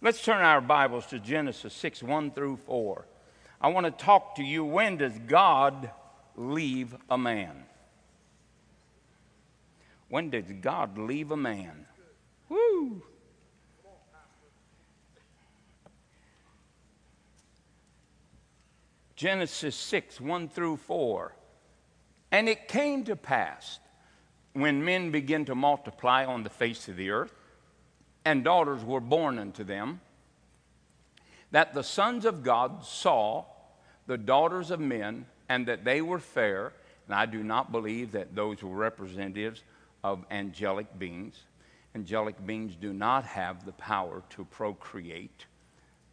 Let's turn our Bibles to Genesis 6 1 through 4. I want to talk to you when does God leave a man? When does God leave a man? Woo! Genesis 6 1 through 4. And it came to pass when men began to multiply on the face of the earth, and daughters were born unto them, that the sons of God saw the daughters of men, and that they were fair. And I do not believe that those were representatives of angelic beings. Angelic beings do not have the power to procreate.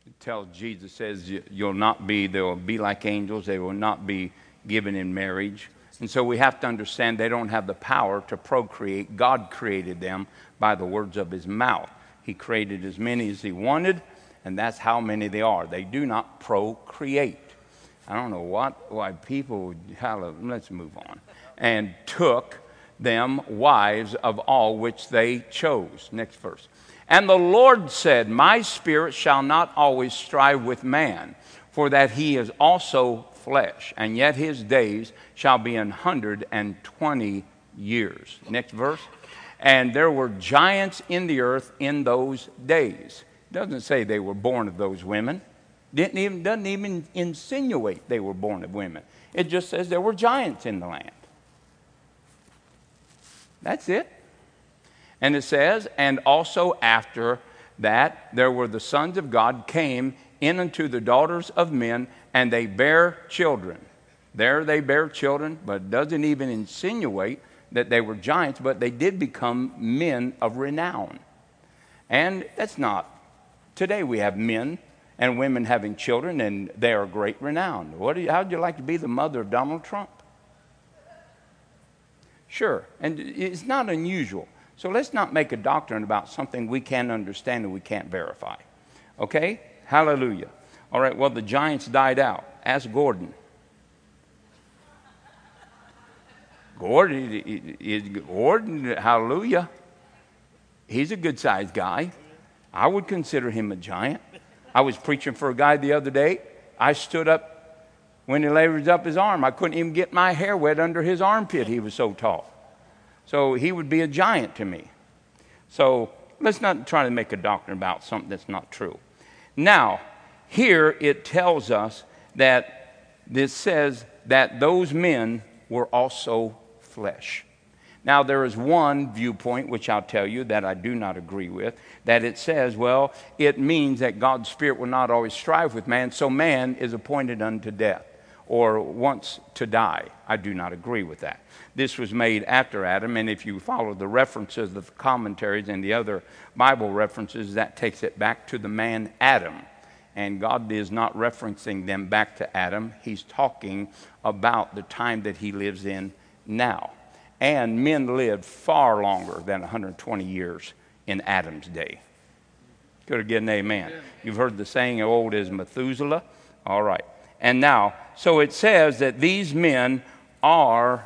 It tells Jesus says you'll not be, they will be like angels, they will not be given in marriage. And so we have to understand they don't have the power to procreate. God created them by the words of his mouth. He created as many as he wanted, and that's how many they are. They do not procreate. I don't know what, why people, let's move on, and took them wives of all which they chose. Next verse. And the Lord said, My spirit shall not always strive with man, for that he is also flesh, and yet his days shall be an hundred and twenty years. Next verse. And there were giants in the earth in those days. Doesn't say they were born of those women. Didn't even, doesn't even insinuate they were born of women. It just says there were giants in the land. That's it. And it says, and also after that, there were the sons of God came in unto the daughters of men, and they bear children. There they bear children, but doesn't even insinuate that they were giants, but they did become men of renown. And that's not. Today we have men and women having children, and they are great renown. What you, how'd you like to be the mother of Donald Trump? Sure, and it's not unusual. So let's not make a doctrine about something we can't understand and we can't verify. Okay? Hallelujah. All right, well, the giants died out. Ask Gordon. Gordon, is Gordon, hallelujah. He's a good sized guy. I would consider him a giant. I was preaching for a guy the other day. I stood up when he leveraged up his arm. I couldn't even get my hair wet under his armpit. He was so tall. So he would be a giant to me. So let's not try to make a doctrine about something that's not true. Now, here it tells us that this says that those men were also flesh. Now, there is one viewpoint, which I'll tell you that I do not agree with, that it says, well, it means that God's Spirit will not always strive with man, so man is appointed unto death or wants to die. I do not agree with that. This was made after Adam, and if you follow the references, the commentaries, and the other Bible references, that takes it back to the man Adam. And God is not referencing them back to Adam. He's talking about the time that he lives in now. And men lived far longer than 120 years in Adam's day. Could have given amen. You've heard the saying, old as Methuselah. All right. And now, so it says that these men are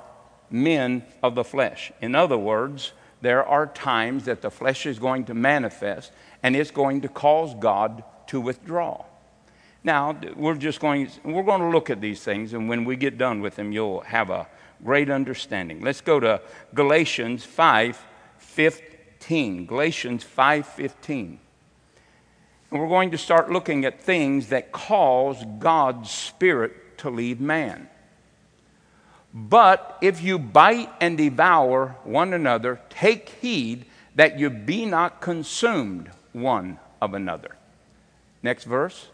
men of the flesh. In other words, there are times that the flesh is going to manifest and it's going to cause God to withdraw. Now, we're just going, we're going to look at these things, and when we get done with them, you'll have a great understanding. Let's go to Galatians 5 15. Galatians 5 15. And we're going to start looking at things that cause God's Spirit to leave man. But if you bite and devour one another, take heed that you be not consumed one of another. Next verse.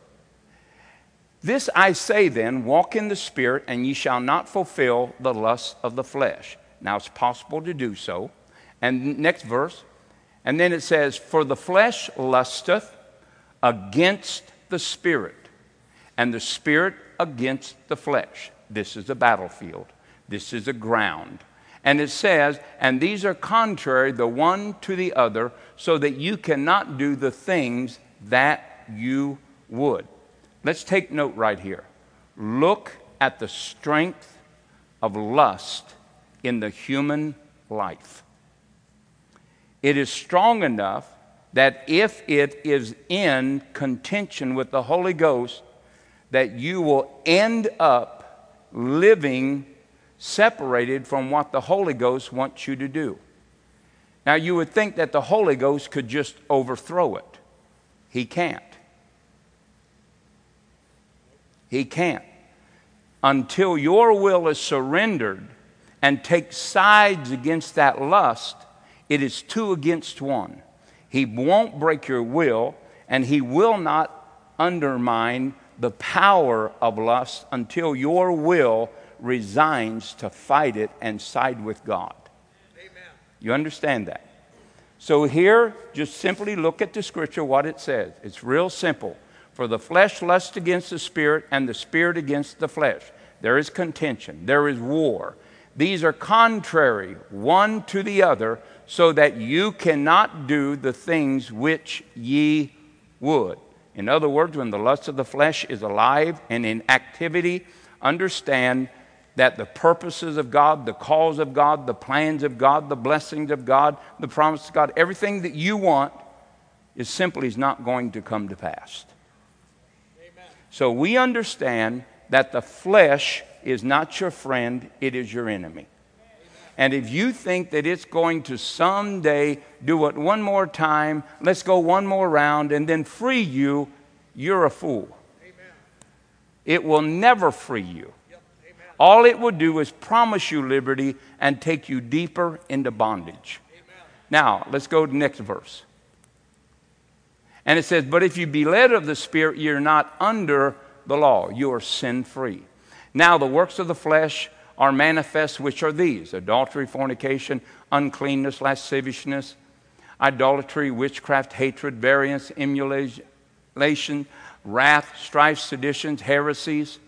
This I say then walk in the Spirit, and ye shall not fulfill the lusts of the flesh. Now it's possible to do so. And next verse. And then it says, For the flesh lusteth against the Spirit, and the Spirit against the flesh. This is a battlefield, this is a ground. And it says, and these are contrary the one to the other, so that you cannot do the things that you would. Let's take note right here. Look at the strength of lust in the human life. It is strong enough that if it is in contention with the Holy Ghost, that you will end up living separated from what the Holy Ghost wants you to do. Now, you would think that the Holy Ghost could just overthrow it. He can't. He can't. Until your will is surrendered and takes sides against that lust, it is two against one. He won't break your will, and he will not undermine the power of lust until your will resigns to fight it and side with God. Amen. You understand that? So, here, just simply look at the scripture, what it says. It's real simple. For the flesh lusts against the spirit, and the spirit against the flesh. There is contention, there is war. These are contrary one to the other, so that you cannot do the things which ye would. In other words, when the lust of the flesh is alive and in activity, understand that the purposes of God, the cause of God, the plans of God, the blessings of God, the promise of God, everything that you want is simply is not going to come to pass. So we understand that the flesh is not your friend, it is your enemy. And if you think that it's going to someday do it one more time, let's go one more round, and then free you, you're a fool. Amen. It will never free you. Yep. All it will do is promise you liberty and take you deeper into bondage. Amen. Now, let's go to the next verse. And it says, But if you be led of the Spirit, you're not under the law, you are sin free. Now, the works of the flesh are manifest, which are these adultery, fornication, uncleanness, lasciviousness, idolatry, witchcraft, hatred, variance, emulation, wrath, strife, seditions, heresies,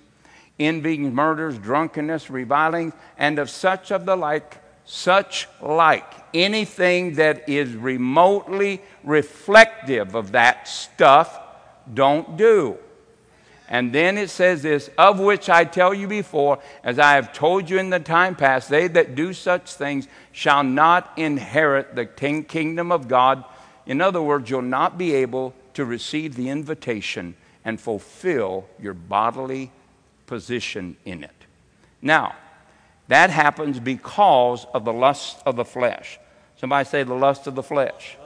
envyings, murders, drunkenness, reviling, and of such of the like, such like. Anything that is remotely reflective of that stuff, don't do. And then it says this, of which I tell you before, as I have told you in the time past, they that do such things shall not inherit the kingdom of God. In other words, you'll not be able to receive the invitation and fulfill your bodily position in it. Now, that happens because of the lust of the flesh. Somebody say the lust of the flesh.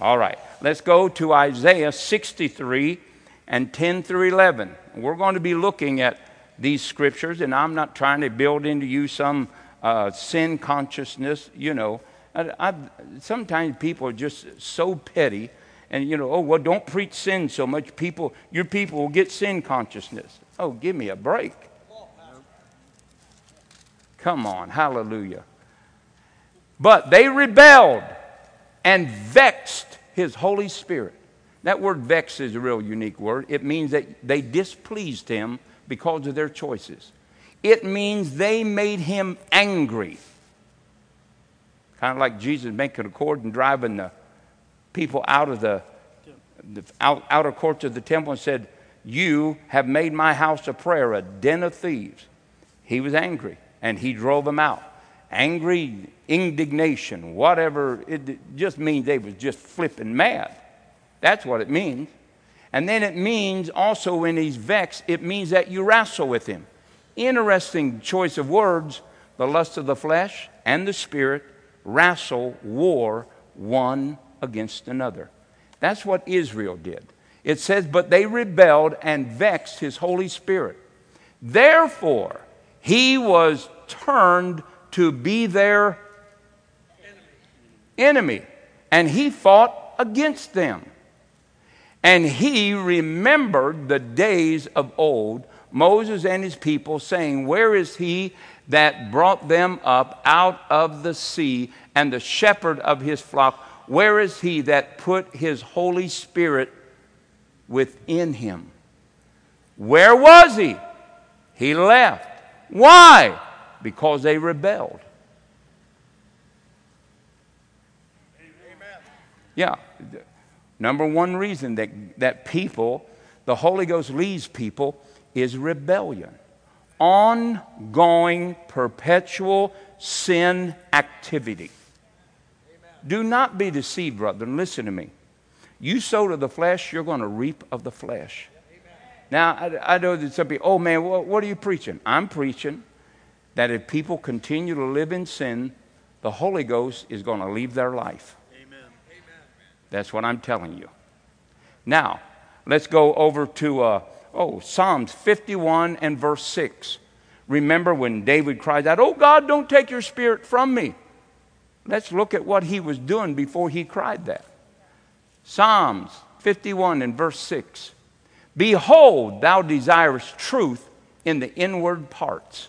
All right, let's go to Isaiah 63 and 10 through 11. We're going to be looking at these scriptures, and I'm not trying to build into you some uh, sin consciousness. You know, I, I, sometimes people are just so petty, and you know, oh well, don't preach sin so much. People, your people will get sin consciousness. Oh, give me a break. Come on, hallelujah. But they rebelled and vexed his Holy Spirit. That word vex is a real unique word. It means that they displeased him because of their choices. It means they made him angry. Kind of like Jesus making a cord and driving the people out of the, the out, outer courts of the temple and said, You have made my house a prayer, a den of thieves. He was angry and he drove them out. Angry, indignation, whatever, it just means they was just flipping mad. That's what it means. And then it means also when he's vexed, it means that you wrestle with him. Interesting choice of words. The lust of the flesh and the spirit wrestle, war one against another. That's what Israel did. It says, But they rebelled and vexed his Holy Spirit. Therefore, he was turned to be their enemy, and he fought against them. And he remembered the days of old, Moses and his people, saying, Where is he that brought them up out of the sea, and the shepherd of his flock? Where is he that put his Holy Spirit within him? Where was he? He left. Why? Because they rebelled. Amen. Yeah. Number one reason that, that people, the Holy Ghost leads people, is rebellion. Ongoing, perpetual sin activity. Amen. Do not be deceived, brethren. Listen to me. You sow to the flesh, you're going to reap of the flesh. Now, I, I know that some people, oh man, what, what are you preaching? I'm preaching that if people continue to live in sin, the Holy Ghost is going to leave their life. Amen. That's what I'm telling you. Now, let's go over to, uh, oh, Psalms 51 and verse 6. Remember when David cried out, Oh God, don't take your spirit from me. Let's look at what he was doing before he cried that. Psalms 51 and verse 6. Behold, thou desirest truth in the inward parts,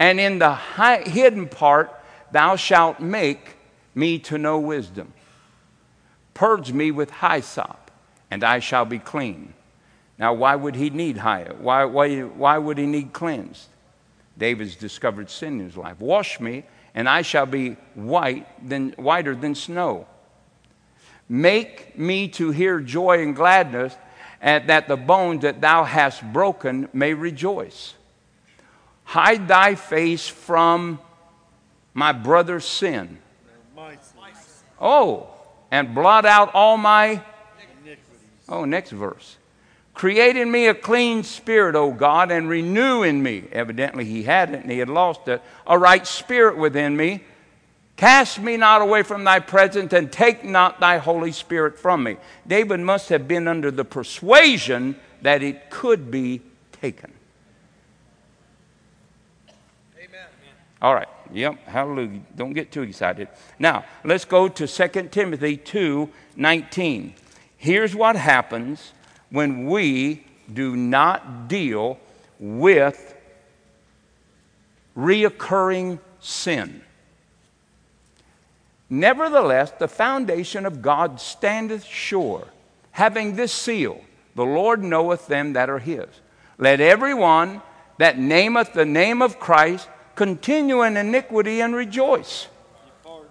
and in the high, hidden part thou shalt make me to know wisdom. Purge me with hyssop, and I shall be clean. Now, why would he need hyssop? Why, why, why would he need cleansed? David's discovered sin in his life. Wash me, and I shall be white than, whiter than snow. Make me to hear joy and gladness and that the bones that thou hast broken may rejoice. Hide thy face from my brother's sin. Oh, and blot out all my. Oh, next verse. Create in me a clean spirit, O God, and renew in me. Evidently, he hadn't, and he had lost it. A right spirit within me. Cast me not away from thy presence, and take not thy Holy Spirit from me. David must have been under the persuasion that it could be taken. All right. Yep. Hallelujah. Don't get too excited. Now, let's go to 2 Timothy 2 19. Here's what happens when we do not deal with reoccurring sin. Nevertheless, the foundation of God standeth sure, having this seal The Lord knoweth them that are his. Let everyone that nameth the name of Christ continue in iniquity and rejoice. Depart.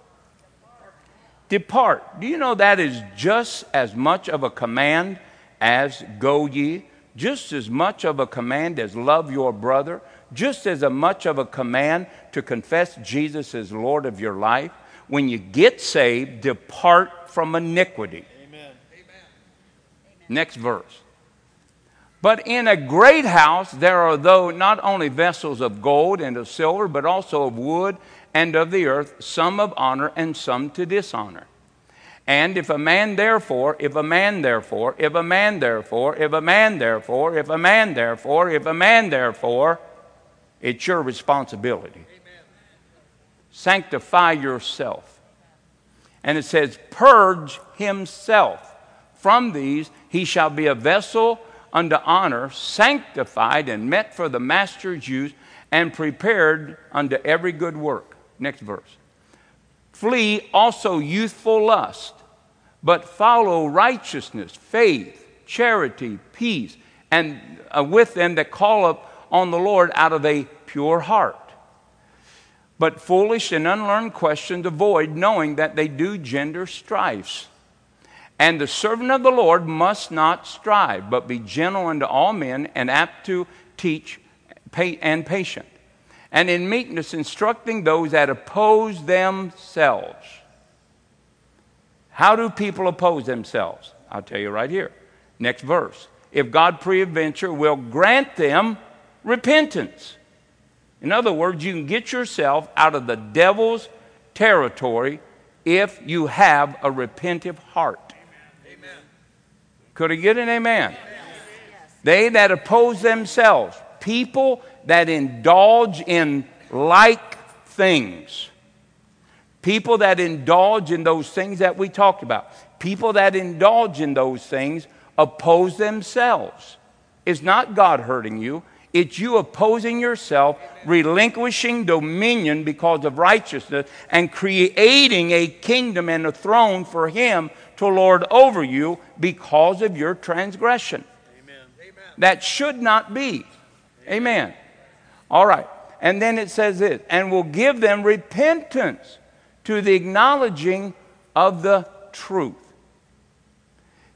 Depart. Do you know that is just as much of a command as go ye? Just as much of a command as love your brother? Just as much of a command to confess Jesus as Lord of your life? when you get saved, depart from iniquity. Amen. Next verse. But in a great house there are though not only vessels of gold and of silver, but also of wood and of the earth, some of honor and some to dishonor. And if a man therefore, if a man therefore, if a man therefore, if a man therefore, if a man therefore, if a man therefore, it's your responsibility sanctify yourself. And it says, purge himself. From these he shall be a vessel unto honor, sanctified and met for the master's use, and prepared unto every good work. Next verse. Flee also youthful lust, but follow righteousness, faith, charity, peace, and uh, with them that call up on the Lord out of a pure heart. But foolish and unlearned questions avoid, knowing that they do gender strifes. And the servant of the Lord must not strive, but be gentle unto all men and apt to teach and patient. And in meekness instructing those that oppose themselves. How do people oppose themselves? I'll tell you right here. Next verse. If God preadventure will grant them repentance in other words, you can get yourself out of the devil's territory if you have a repentive heart. Could I get an amen? They that oppose themselves, people that indulge in like things, people that indulge in those things that we talked about, people that indulge in those things oppose themselves. Is not God hurting you? It's you opposing yourself, relinquishing dominion because of righteousness, and creating a kingdom and a throne for Him to lord over you because of your transgression. Amen. That should not be. Amen. All right. And then it says this and will give them repentance to the acknowledging of the truth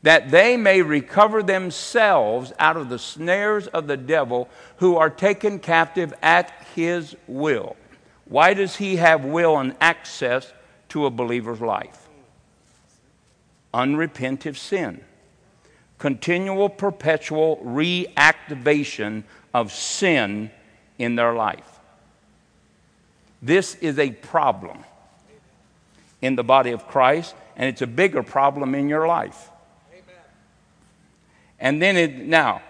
that they may recover themselves out of the snares of the devil who are taken captive at his will. Why does he have will and access to a believer's life? Unrepentive sin, continual, perpetual reactivation of sin in their life. This is a problem in the body of Christ, and it's a bigger problem in your life. And then it, now,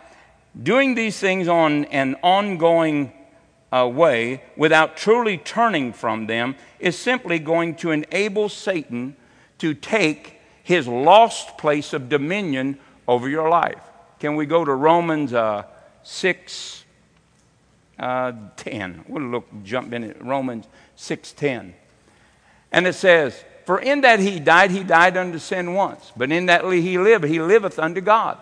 doing these things on an ongoing uh, way without truly turning from them is simply going to enable Satan to take his lost place of dominion over your life. Can we go to Romans uh, 6 uh, 10? We'll look, jump in at Romans 6 10. And it says, For in that he died, he died unto sin once, but in that he lived, he liveth unto God.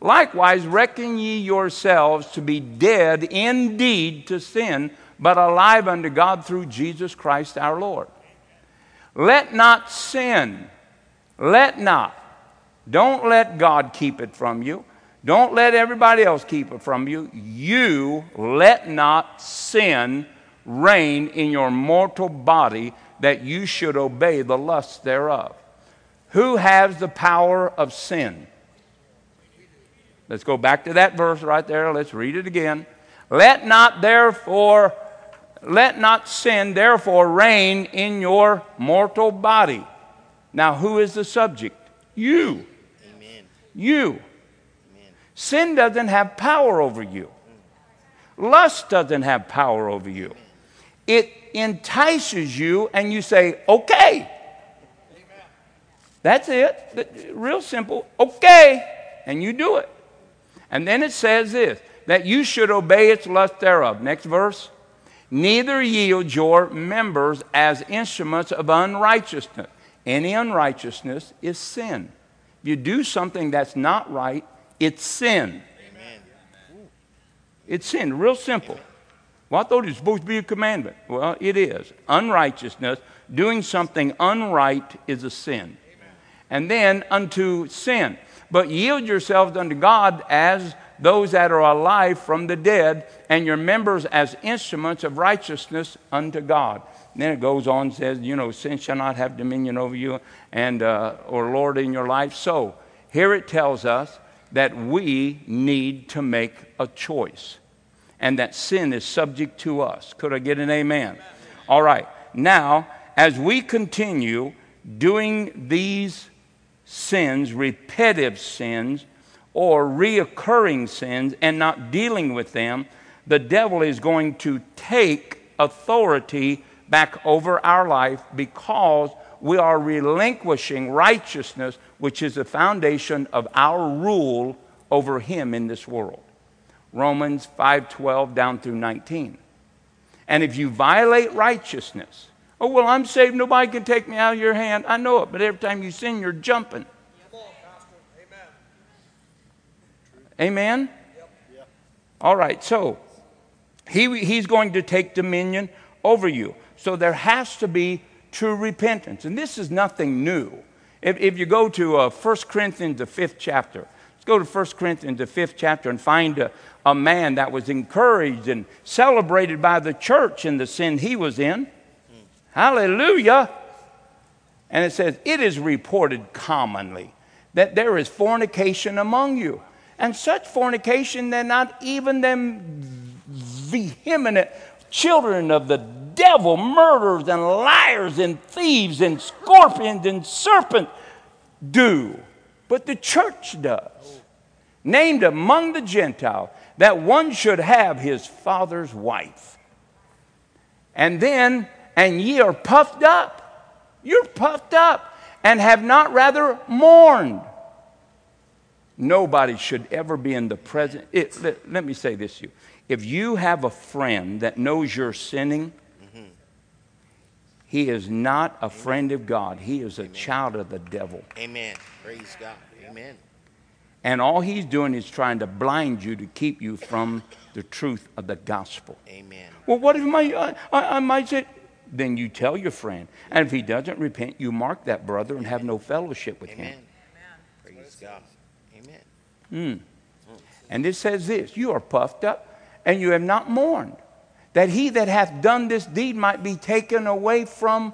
Likewise, reckon ye yourselves to be dead indeed to sin, but alive unto God through Jesus Christ our Lord. Let not sin, let not, don't let God keep it from you. Don't let everybody else keep it from you. You let not sin reign in your mortal body that you should obey the lusts thereof. Who has the power of sin? Let's go back to that verse right there. Let's read it again. Let not therefore, let not sin therefore reign in your mortal body. Now, who is the subject? You. Amen. You. Amen. Sin doesn't have power over you. Lust doesn't have power over you. It entices you, and you say, okay. That's it. Real simple. Okay. And you do it. And then it says this that you should obey its lust thereof. Next verse. Neither yield your members as instruments of unrighteousness. Any unrighteousness is sin. If you do something that's not right, it's sin. Amen. It's sin, real simple. Well, I thought it was supposed to be a commandment. Well, it is. Unrighteousness, doing something unright, is a sin. Amen. And then unto sin but yield yourselves unto God as those that are alive from the dead, and your members as instruments of righteousness unto God. Then it goes on and says, you know, sin shall not have dominion over you and uh, or Lord in your life. So here it tells us that we need to make a choice, and that sin is subject to us. Could I get an amen? amen. All right. Now, as we continue doing these sins, repetitive sins, or reoccurring sins, and not dealing with them, the devil is going to take authority back over our life because we are relinquishing righteousness, which is the foundation of our rule over him in this world. Romans 5:12 down through 19. And if you violate righteousness, Oh, well, I'm saved. Nobody can take me out of your hand. I know it, but every time you sin, you're jumping. Amen? Yep. All right, so he, he's going to take dominion over you. So there has to be true repentance. And this is nothing new. If, if you go to uh, 1 Corinthians, the fifth chapter, let's go to 1 Corinthians, the fifth chapter, and find a, a man that was encouraged and celebrated by the church in the sin he was in. Hallelujah. And it says, It is reported commonly that there is fornication among you. And such fornication that not even them vehement children of the devil, murderers and liars and thieves and scorpions and serpents do, but the church does. Named among the Gentiles, that one should have his father's wife. And then and ye are puffed up. You're puffed up and have not rather mourned. Nobody should ever be in the present. Let, let, me say this to you. If you have a friend that knows you're sinning. He is not a Amen. friend of God. He is a Amen. child of the devil. Amen. Praise God. Amen. And all he's doing is trying to blind you to keep you from the truth of the gospel. Amen. Well, what if my, I, I might say, then you tell your friend. And if he doesn't repent, you mark that brother and have no fellowship with Amen. him. Amen. Praise God. Amen. Mm. And it says this You are puffed up, and you have not mourned, that he that hath done this deed might be taken away from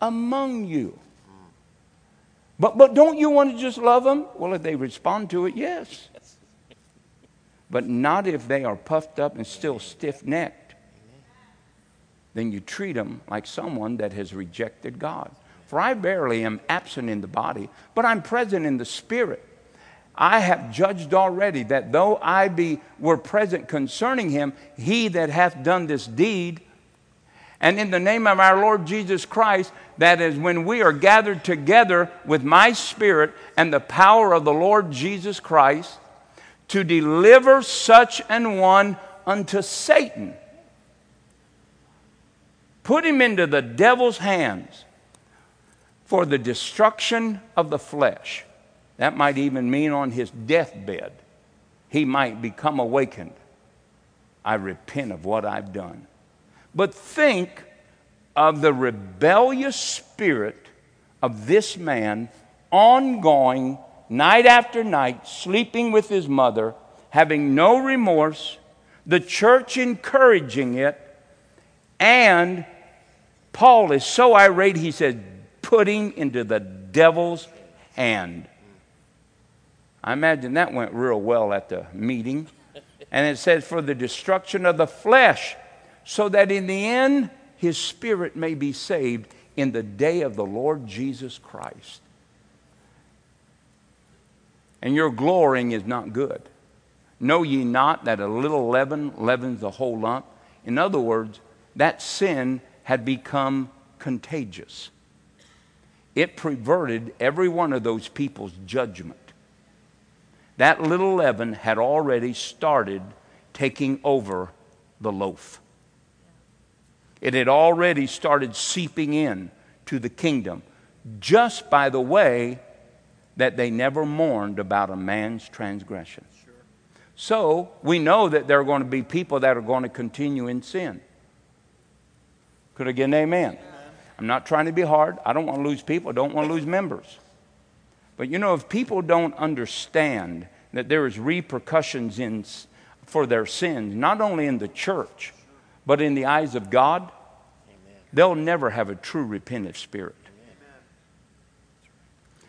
among you. But, but don't you want to just love them? Well, if they respond to it, yes. But not if they are puffed up and still stiff necked. Then you treat them like someone that has rejected God. For I barely am absent in the body, but I'm present in the spirit. I have judged already that though I be were present concerning him, he that hath done this deed, and in the name of our Lord Jesus Christ, that is when we are gathered together with my spirit and the power of the Lord Jesus Christ to deliver such an one unto Satan. Put him into the devil's hands for the destruction of the flesh. That might even mean on his deathbed, he might become awakened. I repent of what I've done. But think of the rebellious spirit of this man ongoing night after night, sleeping with his mother, having no remorse, the church encouraging it, and Paul is so irate, he said, putting into the devil's hand. I imagine that went real well at the meeting. And it says, for the destruction of the flesh, so that in the end his spirit may be saved in the day of the Lord Jesus Christ. And your glorying is not good. Know ye not that a little leaven leavens the whole lump? In other words, that sin had become contagious it perverted every one of those people's judgment. That little leaven had already started taking over the loaf. It had already started seeping in to the kingdom just by the way that they never mourned about a man's transgression. Sure. So we know that there are going to be people that are going to continue in sin. Could I get an amen? amen. I'm not trying to be hard. I don't want to lose people. I don't want to lose members. But you know, if people don't understand that there is repercussions in, for their sins, not only in the church, but in the eyes of God, Amen. they'll never have a true repentant spirit. Amen.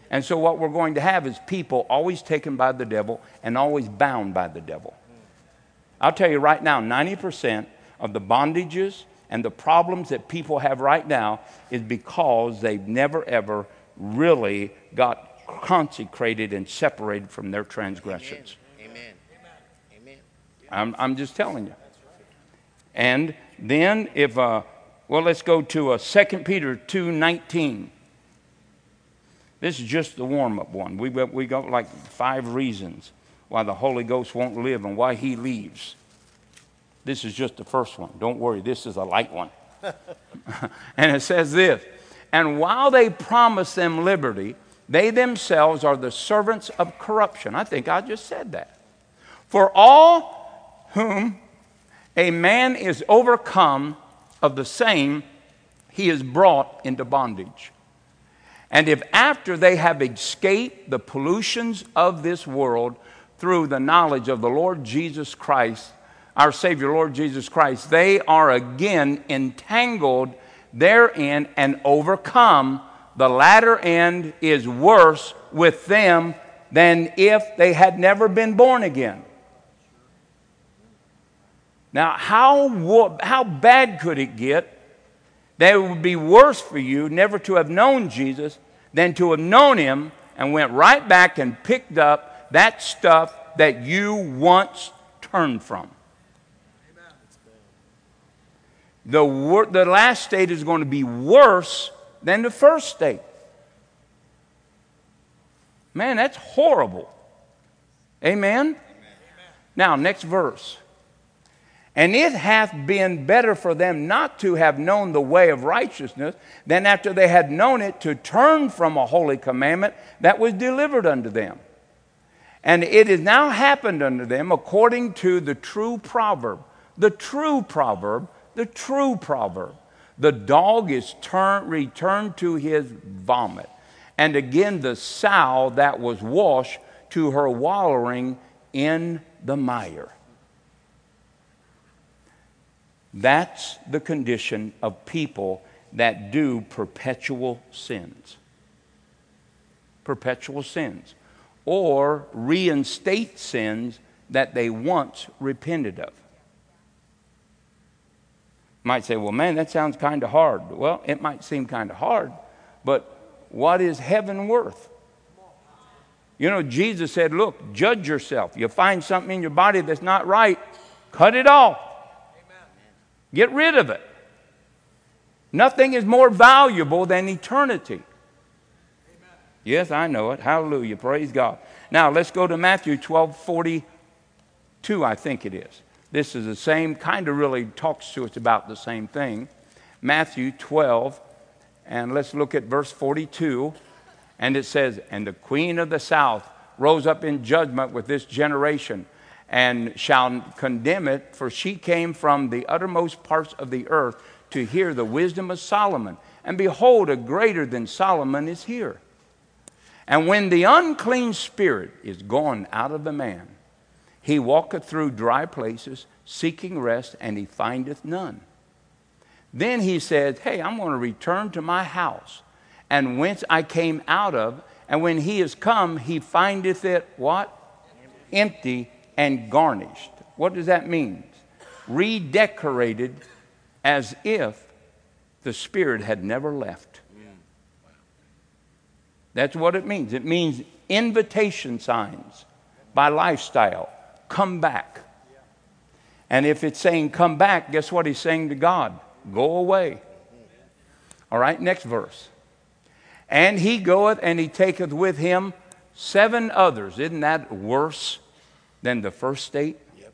And so, what we're going to have is people always taken by the devil and always bound by the devil. I'll tell you right now 90% of the bondages and the problems that people have right now is because they've never ever really got consecrated and separated from their transgressions. Amen. Amen. I'm, I'm just telling you. And then if, uh, well, let's go to uh, 2 Peter 2.19. This is just the warm-up one. We, we got like five reasons why the Holy Ghost won't live and why he leaves. This is just the first one. Don't worry, this is a light one. and it says this And while they promise them liberty, they themselves are the servants of corruption. I think I just said that. For all whom a man is overcome, of the same he is brought into bondage. And if after they have escaped the pollutions of this world through the knowledge of the Lord Jesus Christ, our Savior, Lord Jesus Christ, they are again entangled therein and overcome. The latter end is worse with them than if they had never been born again. Now, how, how bad could it get that it would be worse for you never to have known Jesus than to have known him and went right back and picked up that stuff that you once turned from? the, wor- the last state is going to be worse than the first state. Man, that's horrible. Amen? Amen? Now, next verse. And it hath been better for them not to have known the way of righteousness than after they had known it to turn from a holy commandment that was delivered unto them. And it has now happened unto them according to the true proverb. The true proverb the true proverb. The dog is turn, returned to his vomit. And again, the sow that was washed to her wallowing in the mire. That's the condition of people that do perpetual sins. perpetual sins or reinstate sins that they once repented of. Might say, well, man, that sounds kind of hard. Well, it might seem kind of hard, but what is heaven worth? You know, Jesus said, look, judge yourself. You find something in your body that's not right, cut it off. Get rid of it. Nothing is more valuable than eternity. Yes, I know it. Hallelujah. Praise God. Now let's go to Matthew 12 42, I think it is. This is the same, kind of really talks to us about the same thing. Matthew 12, and let's look at verse 42. And it says, And the queen of the south rose up in judgment with this generation and shall condemn it, for she came from the uttermost parts of the earth to hear the wisdom of Solomon. And behold, a greater than Solomon is here. And when the unclean spirit is gone out of the man, he walketh through dry places, seeking rest, and he findeth none. Then he said, Hey, I'm going to return to my house, and whence I came out of. And when he is come, he findeth it what? Empty and garnished. What does that mean? Redecorated as if the Spirit had never left. That's what it means. It means invitation signs by lifestyle. Come back. And if it's saying come back, guess what he's saying to God? Go away. All right, next verse. And he goeth and he taketh with him seven others. Isn't that worse than the first state? Yep.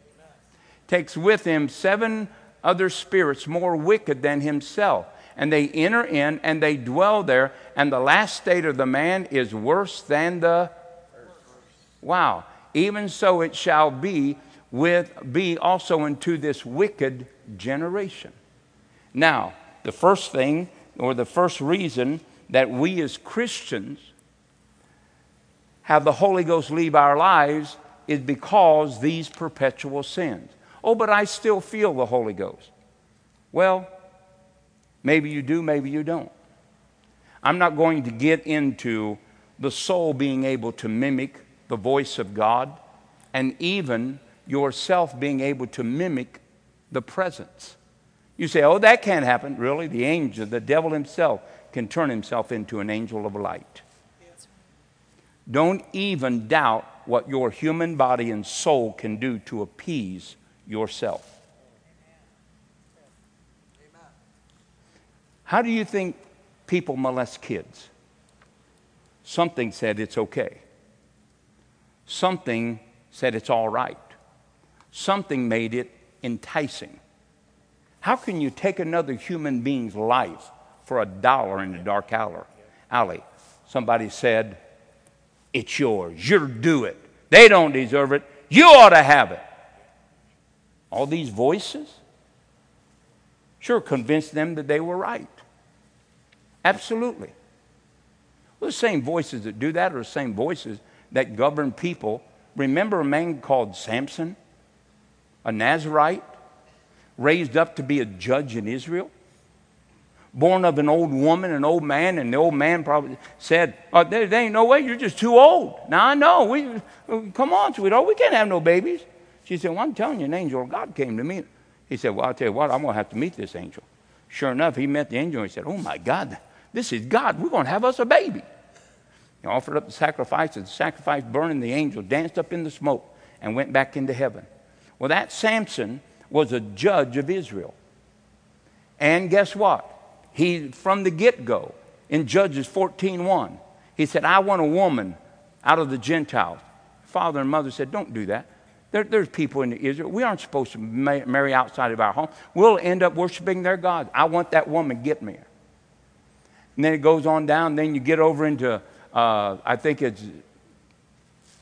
Takes with him seven other spirits more wicked than himself and they enter in and they dwell there, and the last state of the man is worse than the. Wow. Even so it shall be with be also into this wicked generation. Now, the first thing or the first reason that we as Christians have the Holy Ghost leave our lives is because these perpetual sins. Oh, but I still feel the Holy Ghost. Well, Maybe you do, maybe you don't. I'm not going to get into the soul being able to mimic the voice of God and even yourself being able to mimic the presence. You say, oh, that can't happen. Really? The angel, the devil himself, can turn himself into an angel of light. Don't even doubt what your human body and soul can do to appease yourself. How do you think people molest kids? Something said it's okay. Something said it's all right. Something made it enticing. How can you take another human being's life for a dollar in a dark alley? Somebody said, It's yours. You'll do it. They don't deserve it. You ought to have it. All these voices sure convinced them that they were right. Absolutely. Well, the same voices that do that are the same voices that govern people. Remember a man called Samson, a Nazarite, raised up to be a judge in Israel? Born of an old woman, an old man, and the old man probably said, oh, there, there ain't no way, you're just too old. Now I know, we, uh, come on, sweetheart, we can't have no babies. She said, Well, I'm telling you, an angel of God came to me. He said, Well, I'll tell you what, I'm going to have to meet this angel. Sure enough, he met the angel and he said, Oh my God, this is God. We're going to have us a baby. He offered up the sacrifice. And the sacrifice burning, the angel danced up in the smoke and went back into heaven. Well, that Samson was a judge of Israel. And guess what? He, from the get go, in Judges 14.1, he said, I want a woman out of the Gentiles. Father and mother said, Don't do that. There, there's people in Israel. We aren't supposed to marry outside of our home. We'll end up worshiping their God. I want that woman. Get me her. And then it goes on down. Then you get over into, uh, I think it's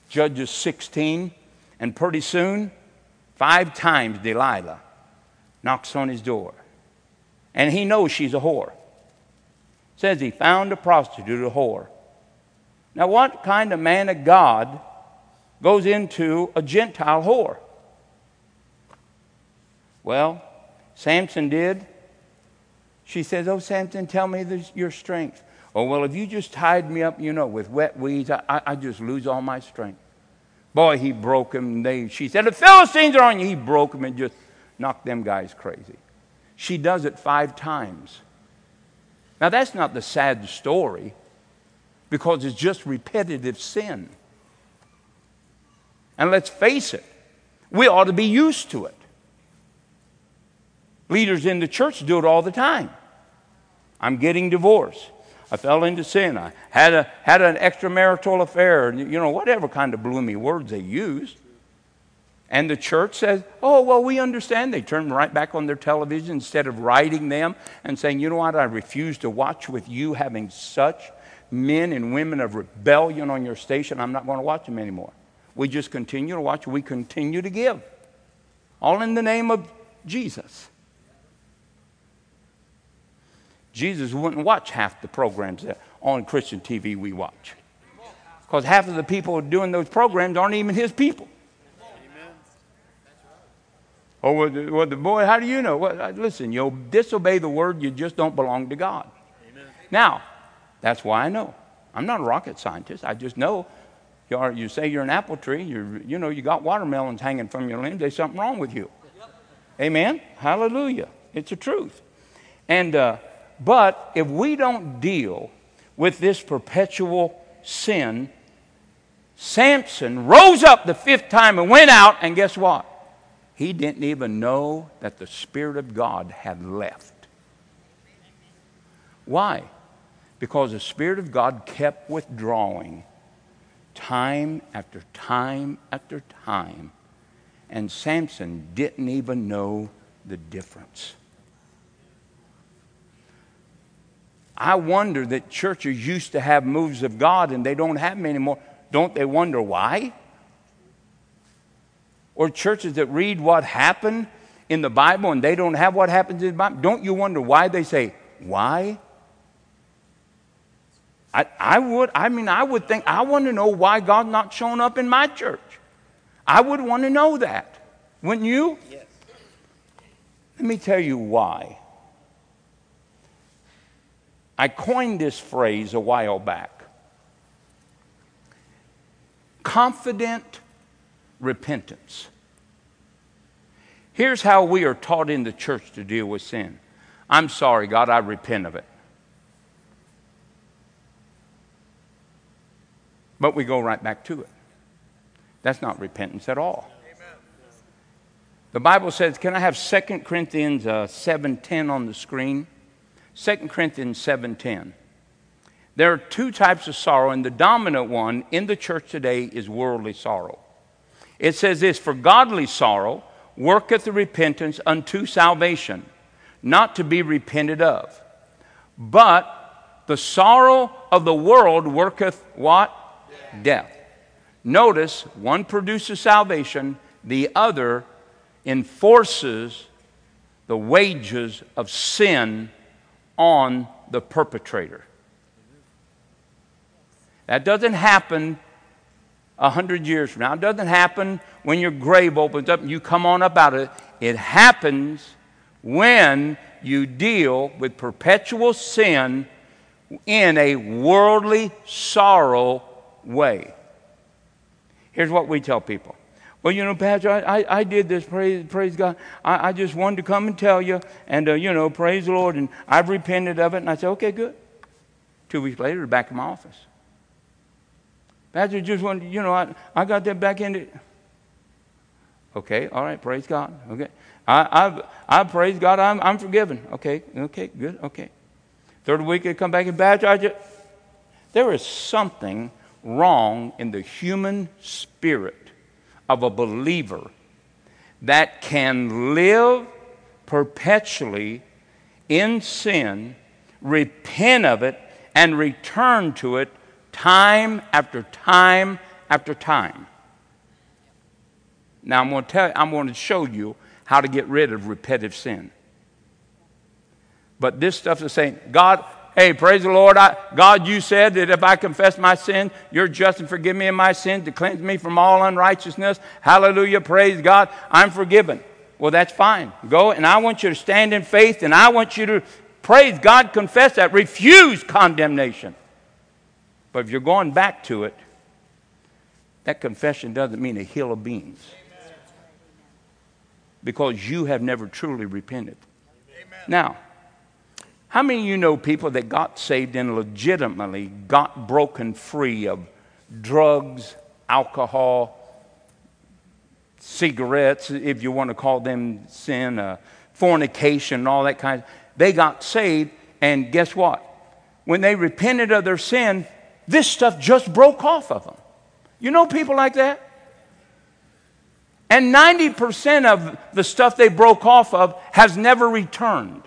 Judges 16. And pretty soon, five times Delilah knocks on his door. And he knows she's a whore. Says he found a prostitute, a whore. Now, what kind of man of God goes into a Gentile whore? Well, Samson did. She says, Oh, Samson, tell me your strength. Oh, well, if you just tied me up, you know, with wet weeds, I, I, I just lose all my strength. Boy, he broke him. They, she said, The Philistines are on you. He broke him and just knocked them guys crazy. She does it five times. Now, that's not the sad story because it's just repetitive sin. And let's face it, we ought to be used to it. Leaders in the church do it all the time. I'm getting divorced. I fell into sin. I had, a, had an extramarital affair. You know, whatever kind of bloomy words they use. And the church says, oh, well, we understand. They turn right back on their television instead of writing them and saying, you know what, I refuse to watch with you having such men and women of rebellion on your station. I'm not going to watch them anymore. We just continue to watch. We continue to give. All in the name of Jesus. Jesus wouldn't watch half the programs that on Christian TV we watch. Because half of the people doing those programs aren't even his people. Oh, well, the, well, the boy, how do you know? Well, listen, you'll disobey the word, you just don't belong to God. Amen. Now, that's why I know. I'm not a rocket scientist. I just know you, are, you say you're an apple tree, you're, you know, you got watermelons hanging from your limbs, there's something wrong with you. Amen? Hallelujah. It's the truth. And, uh, but if we don't deal with this perpetual sin, Samson rose up the fifth time and went out, and guess what? He didn't even know that the Spirit of God had left. Why? Because the Spirit of God kept withdrawing time after time after time, and Samson didn't even know the difference. I wonder that churches used to have moves of God and they don't have them anymore. Don't they wonder why? Or churches that read what happened in the Bible and they don't have what happens in the Bible. Don't you wonder why they say, why? I, I would, I mean, I would think, I want to know why God's not showing up in my church. I would want to know that. Wouldn't you? Yes. Let me tell you why. I coined this phrase a while back confident repentance. Here's how we are taught in the church to deal with sin I'm sorry, God, I repent of it. But we go right back to it. That's not repentance at all. The Bible says, can I have 2 Corinthians uh, 7.10 on the screen? 2 Corinthians 7:10. There are two types of sorrow, and the dominant one in the church today is worldly sorrow. It says this For godly sorrow worketh the repentance unto salvation, not to be repented of. But the sorrow of the world worketh what? Death. Death. Notice one produces salvation, the other enforces the wages of sin on the perpetrator. That doesn't happen a hundred years from now. It doesn't happen when your grave opens up and you come on up out of it. It happens when you deal with perpetual sin in a worldly sorrow way. Here's what we tell people well, you know, Pastor, I, I, I did this. Praise, praise God. I, I, just wanted to come and tell you, and, uh, you know, praise the Lord. And I've repented of it. And I said, okay, good. Two weeks later, back in my office. Pastor, just wanted, you know, I, I got that back in it. Okay, all right, praise God. Okay. I, I've, I praise God, I'm, I'm forgiven. Okay, okay, good, okay. Third week, I come back and Pastor, I just, there is something wrong in the human spirit of a believer that can live perpetually in sin, repent of it, and return to it time after time after time. Now I'm going to tell you, I'm going to show you how to get rid of repetitive sin. But this stuff is saying, God, Hey, praise the Lord. I, God, you said that if I confess my sin, you're just and forgive me of my sin to cleanse me from all unrighteousness. Hallelujah. Praise God. I'm forgiven. Well, that's fine. Go, and I want you to stand in faith, and I want you to Praise God, confess that. Refuse condemnation. But if you're going back to it, that confession doesn't mean a hill of beans. Because you have never truly repented. Amen. Now, how many of you know people that got saved and legitimately got broken free of drugs, alcohol, cigarettes, if you want to call them sin, uh, fornication, and all that kind of They got saved, and guess what? When they repented of their sin, this stuff just broke off of them. You know people like that? And 90% of the stuff they broke off of has never returned.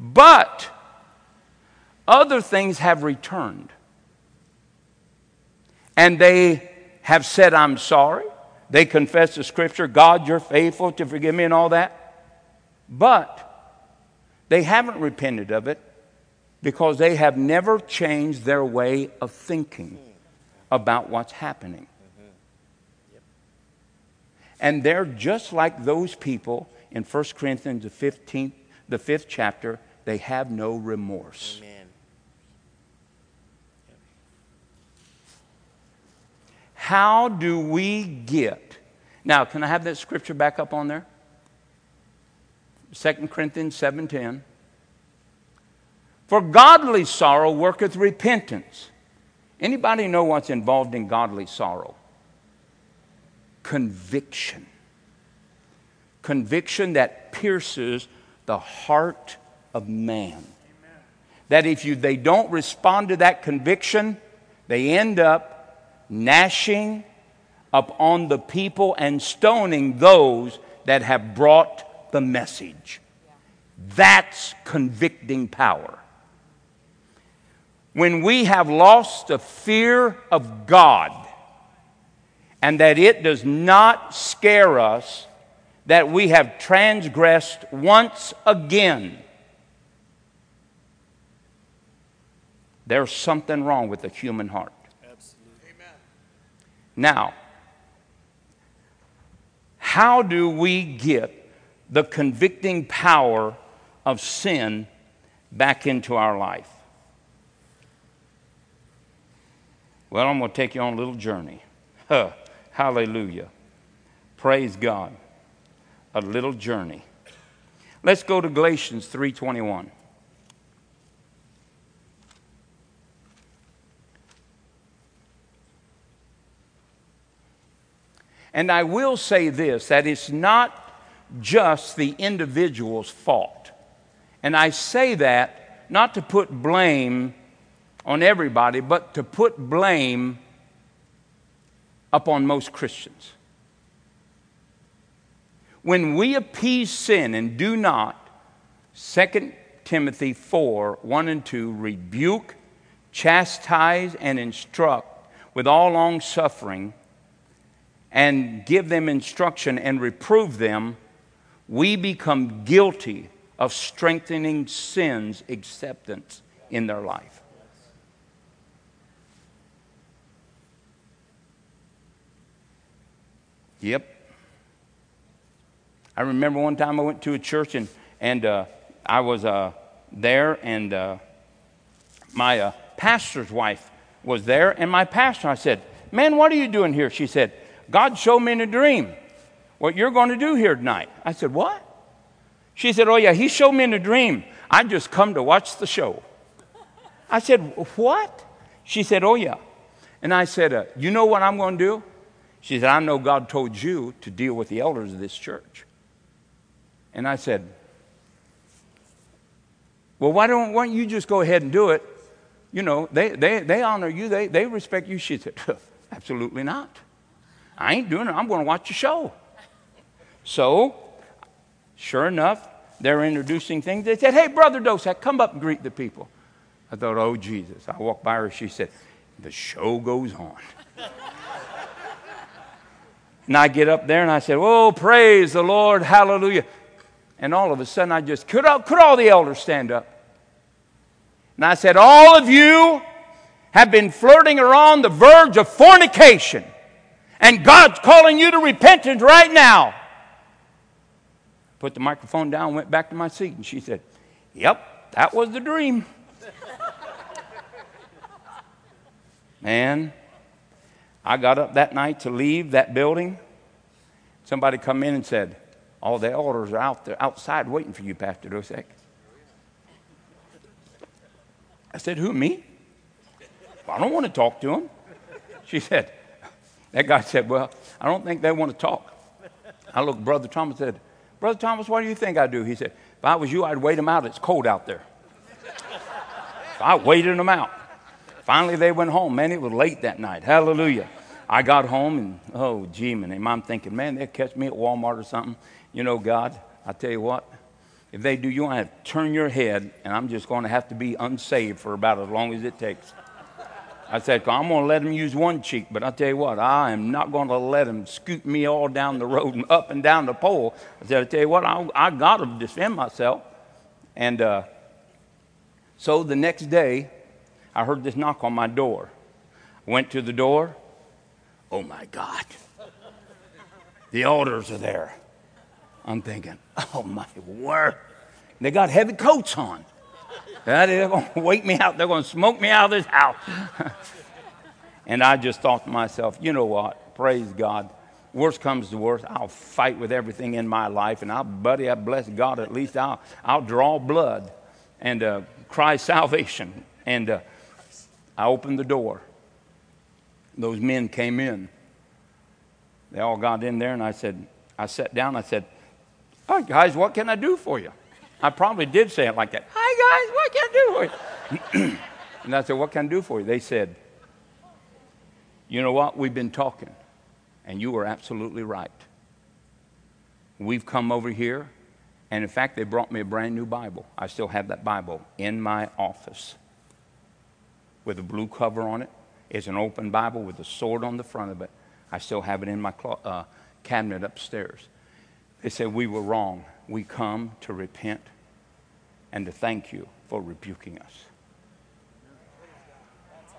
But other things have returned. And they have said, I'm sorry. They confess the scripture, God, you're faithful to forgive me and all that. But they haven't repented of it because they have never changed their way of thinking about what's happening. And they're just like those people in 1 Corinthians, the 15th, the fifth chapter, they have no remorse. Amen. How do we get? Now, can I have that scripture back up on there? 2 Corinthians 7:10. For godly sorrow worketh repentance. Anybody know what's involved in godly sorrow? Conviction. Conviction that pierces the heart of man. That if you, they don't respond to that conviction, they end up gnashing upon the people and stoning those that have brought the message. That's convicting power. When we have lost the fear of God and that it does not scare us that we have transgressed once again There's something wrong with the human heart. Absolutely. Amen. Now, how do we get the convicting power of sin back into our life? Well, I'm going to take you on a little journey. Huh. Hallelujah. Praise God. A little journey. Let's go to Galatians 3:21. And I will say this that it's not just the individual's fault. And I say that not to put blame on everybody, but to put blame upon most Christians. When we appease sin and do not, 2 Timothy 4 1 and 2, rebuke, chastise, and instruct with all long suffering and give them instruction and reprove them, we become guilty of strengthening sin's acceptance in their life. Yep. I remember one time I went to a church and, and uh, I was uh, there, and uh, my uh, pastor's wife was there, and my pastor, I said, Man, what are you doing here? She said, God showed me in a dream what you're going to do here tonight. I said, What? She said, Oh, yeah, he showed me in a dream. I just come to watch the show. I said, What? She said, Oh, yeah. And I said, uh, You know what I'm going to do? She said, I know God told you to deal with the elders of this church. And I said, Well, why don't, why don't you just go ahead and do it? You know, they, they, they honor you, they, they respect you. She said, Absolutely not. I ain't doing it. I'm going to watch a show. So, sure enough, they're introducing things. They said, Hey, Brother Dosak, come up and greet the people. I thought, Oh, Jesus. I walked by her. She said, The show goes on. and I get up there and I said, Oh, praise the Lord. Hallelujah. And all of a sudden, I just, could all, could all the elders stand up? And I said, All of you have been flirting around the verge of fornication. And God's calling you to repentance right now. Put the microphone down, went back to my seat, and she said, Yep, that was the dream. Man, I got up that night to leave that building. Somebody come in and said, All the elders are out there outside waiting for you, Pastor Dosek. I said, Who, me? I don't want to talk to them. She said, That guy said, Well, I don't think they want to talk. I looked Brother Thomas said, Brother Thomas, what do you think I do? He said, If I was you, I'd wait them out. It's cold out there. So I waited them out. Finally, they went home. Man, it was late that night. Hallelujah. I got home and, oh, gee, man, I'm thinking, man, they'll catch me at Walmart or something. You know, God, I tell you what, if they do, you want to have to turn your head, and I'm just going to have to be unsaved for about as long as it takes. I said, I'm going to let them use one cheek, but I tell you what, I am not going to let them scoot me all down the road and up and down the pole. I said, I tell you what, I, I got to defend myself. And uh, so the next day, I heard this knock on my door. I Went to the door. Oh my God. The elders are there. I'm thinking, oh my word. They got heavy coats on. They're going to wake me out. They're going to smoke me out of this house. and I just thought to myself, you know what? Praise God. Worst comes to worst, I'll fight with everything in my life. And I'll, buddy, I bless God. At least I'll, I'll draw blood and uh, cry salvation. And uh, I opened the door. Those men came in. They all got in there, and I said, I sat down. I said, Hi, guys, what can I do for you? I probably did say it like that. Hi, guys, what can I do for you? and I said, What can I do for you? They said, You know what? We've been talking, and you were absolutely right. We've come over here, and in fact, they brought me a brand new Bible. I still have that Bible in my office with a blue cover on it. It's an open Bible with a sword on the front of it. I still have it in my clo- uh, cabinet upstairs. They said, We were wrong. We come to repent and to thank you for rebuking us.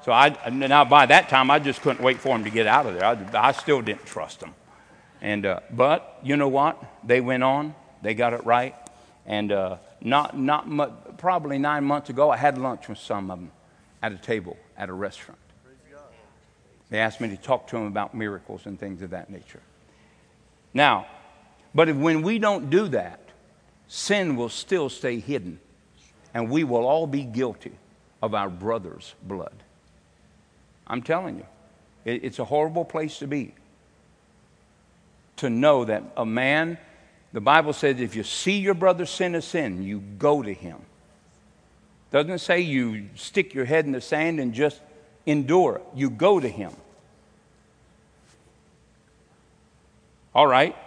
So I, now by that time, I just couldn't wait for him to get out of there. I, I still didn't trust him. And, uh, but you know what? They went on. They got it right. And uh, not, not much, probably nine months ago, I had lunch with some of them at a table at a restaurant. They asked me to talk to them about miracles and things of that nature. Now, but if, when we don't do that, sin will still stay hidden, and we will all be guilty of our brother's blood. I'm telling you, it's a horrible place to be. To know that a man, the Bible says, if you see your brother sin a sin, you go to him. Doesn't say you stick your head in the sand and just endure. You go to him. All right.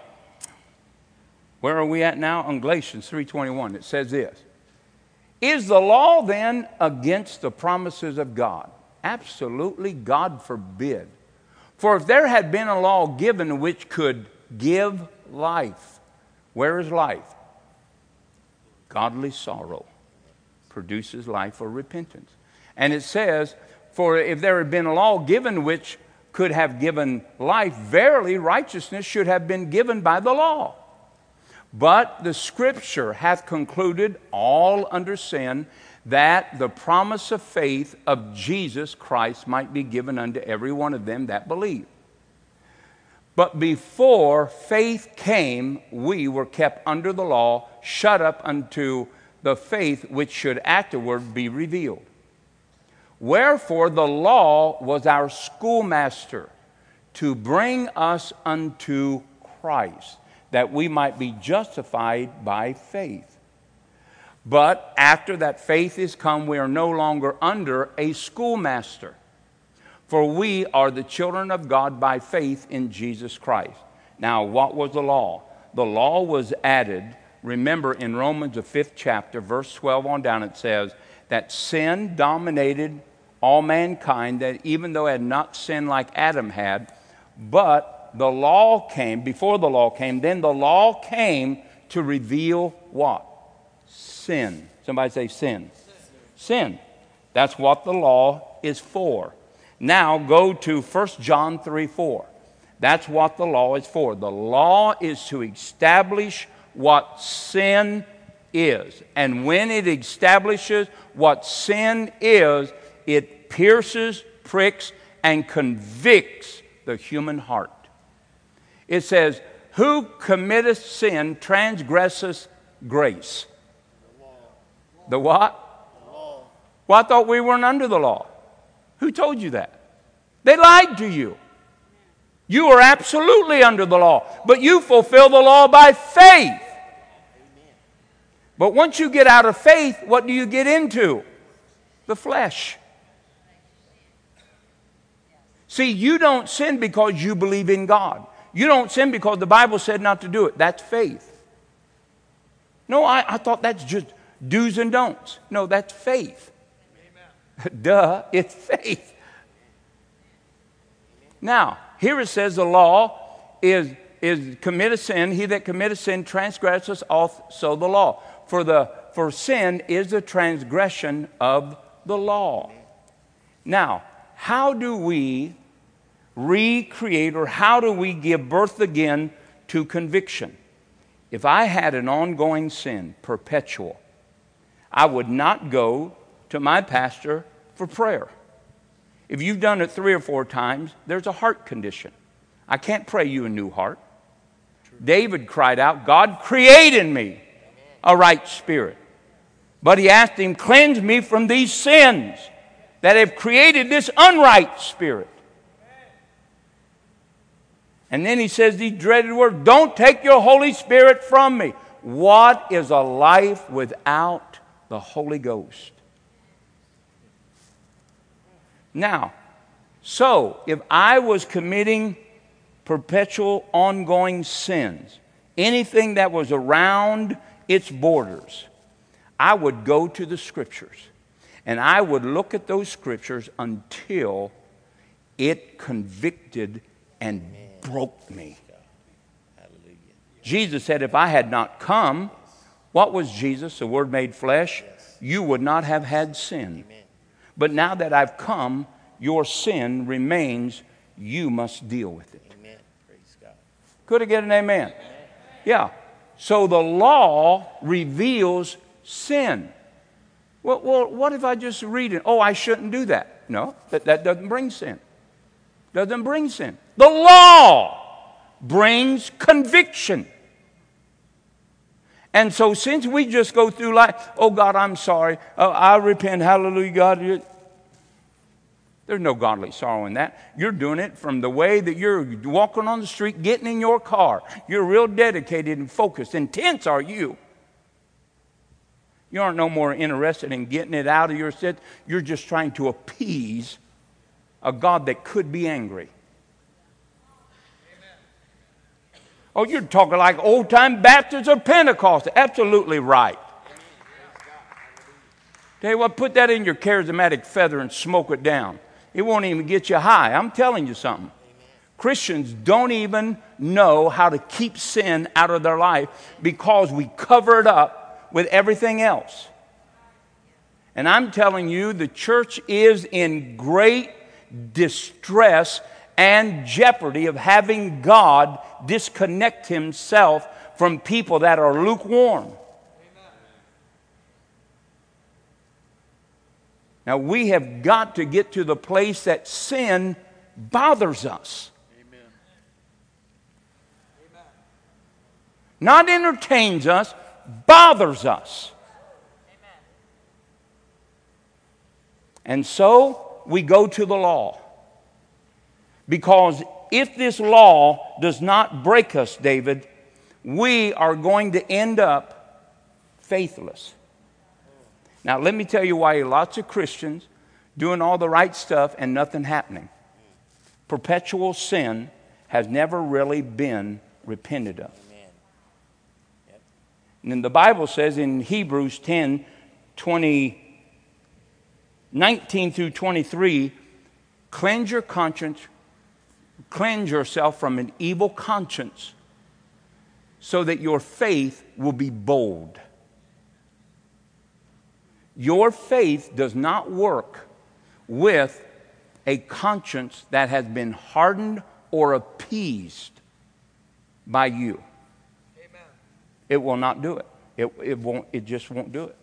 Where are we at now? On Galatians 3:21. It says this. Is the law then against the promises of God? Absolutely, God forbid. For if there had been a law given which could give life, where is life? Godly sorrow produces life or repentance. And it says, For if there had been a law given which could have given life, verily righteousness should have been given by the law. But the scripture hath concluded all under sin that the promise of faith of Jesus Christ might be given unto every one of them that believe. But before faith came, we were kept under the law, shut up unto the faith which should afterward be revealed. Wherefore the law was our schoolmaster to bring us unto Christ that we might be justified by faith. But after that faith is come, we are no longer under a schoolmaster, for we are the children of God by faith in Jesus Christ. Now, what was the law? The law was added. Remember in Romans, the fifth chapter, verse 12 on down, it says that sin dominated all mankind, that even though it had not sinned like Adam had, but the law came, before the law came, then the law came to reveal what? Sin. Somebody say sin. Sin. That's what the law is for. Now go to 1 John 3 4. That's what the law is for. The law is to establish what sin is. And when it establishes what sin is, it pierces, pricks, and convicts the human heart. It says, Who committeth sin transgresseth grace. The what? Well, I thought we weren't under the law. Who told you that? They lied to you. You are absolutely under the law, but you fulfill the law by faith. But once you get out of faith, what do you get into? The flesh. See, you don't sin because you believe in God. You don't sin because the Bible said not to do it. That's faith. No, I, I thought that's just do's and don'ts. No, that's faith. Amen. Duh, it's faith. Now, here it says the law is, is commit a sin. He that committeth sin transgresses also the law. For, the, for sin is the transgression of the law. Now, how do we recreate or how do we give birth again to conviction? If I had an ongoing sin, perpetual, I would not go to my pastor for prayer. If you've done it three or four times, there's a heart condition. I can't pray you a new heart. David cried out, God, create in me a right spirit. But he asked him, Cleanse me from these sins that have created this unright spirit. And then he says these dreaded words Don't take your Holy Spirit from me. What is a life without the Holy Ghost? Now, so if I was committing perpetual ongoing sins, anything that was around its borders, I would go to the scriptures and I would look at those scriptures until it convicted and broke me. Jesus said, If I had not come, what was Jesus, the Word made flesh? You would not have had sin. But now that I've come, your sin remains. You must deal with it. Could I get an amen? amen? Yeah. So the law reveals sin. Well, well, what if I just read it? Oh, I shouldn't do that. No, that, that doesn't bring sin. Doesn't bring sin. The law brings conviction. And so, since we just go through life, oh God, I'm sorry, oh, I repent, hallelujah, God. There's no godly sorrow in that. You're doing it from the way that you're walking on the street, getting in your car. You're real dedicated and focused. Intense are you. You aren't no more interested in getting it out of your set. You're just trying to appease a God that could be angry. Oh, you're talking like old time Baptists or Pentecost. Absolutely right. Tell you what, put that in your charismatic feather and smoke it down. It won't even get you high. I'm telling you something. Christians don't even know how to keep sin out of their life because we cover it up with everything else. And I'm telling you, the church is in great distress and jeopardy of having God disconnect himself from people that are lukewarm. Now, we have got to get to the place that sin bothers us. Amen. Not entertains us, bothers us. Amen. And so we go to the law. Because if this law does not break us, David, we are going to end up faithless. Now, let me tell you why lots of Christians doing all the right stuff and nothing happening. Perpetual sin has never really been repented of. And then the Bible says in Hebrews 10 20, 19 through 23, cleanse your conscience, cleanse yourself from an evil conscience so that your faith will be bold. Your faith does not work with a conscience that has been hardened or appeased by you. Amen. It will not do it. It, it, won't, it just won't do it.